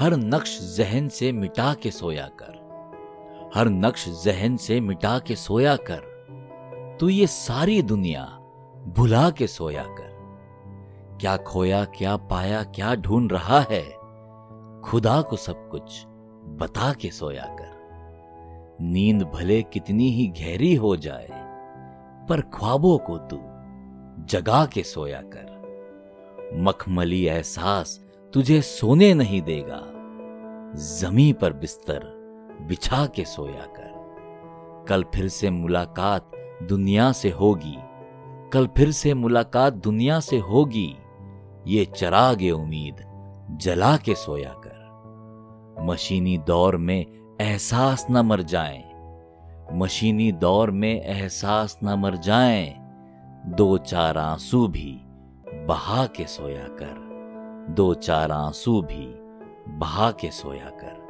हर नक्श जहन से मिटा के सोया कर। हर नक्श जहन से मिटा के सोया कर। तू ये सारी दुनिया भुला के सोया कर। क्या खोया, क्या पाया, क्या ढूंढ रहा है? खुदा को सब कुछ बता के सोया कर। नींद भले कितनी ही गहरी हो जाए, पर ख्वाबों को तू जगा के सोया कर। मखमली एहसास तुझे सोने नहीं देगा। जमी पर बिस्तर बिछा के सोया कर। कल फिर से मुलाकात दुनिया से होगी। कल फिर से मुलाकात दुनिया से होगी। ये चरागे उम्मीद जला के सोया कर। मशीनी दौर में एहसास न मर जाए। मशीनी दौर में एहसास न मर जाए। दो चार आँसू भी बहा के सोया कर। दो चार आँसू भी बहा के सोया कर।